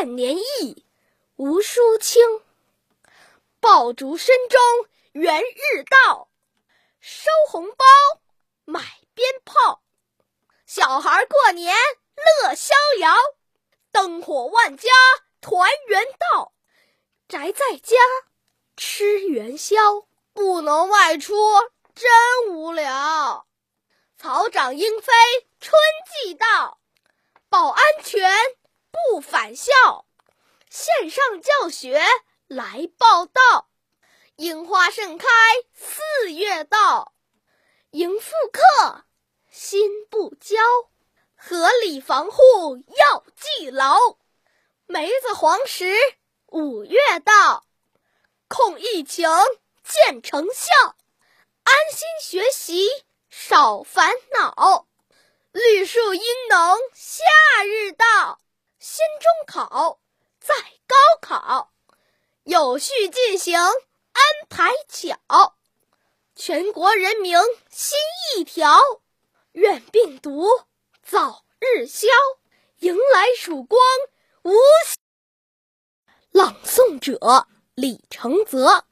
万年意，无书清。爆竹声中元日到，收红包，买鞭炮。小孩过年乐逍遥，灯火万家团圆到。宅在家吃元宵，不能外出真无聊。草长莺飞春季到，保安全不返校。线上教学来报道，樱花盛开四月到。迎复课心不焦，合理防护要记牢。梅子黄时五月到，控疫情见成效，安心学习少烦恼。绿树阴浓夏日到，先中考再高考，有序进行安排巧。全国人民心一条，愿病毒早日消，迎来曙光无。朗诵者：李承泽。